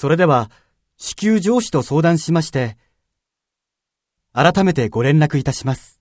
それでは、至急上司と相談しまして、改めてご連絡いたします。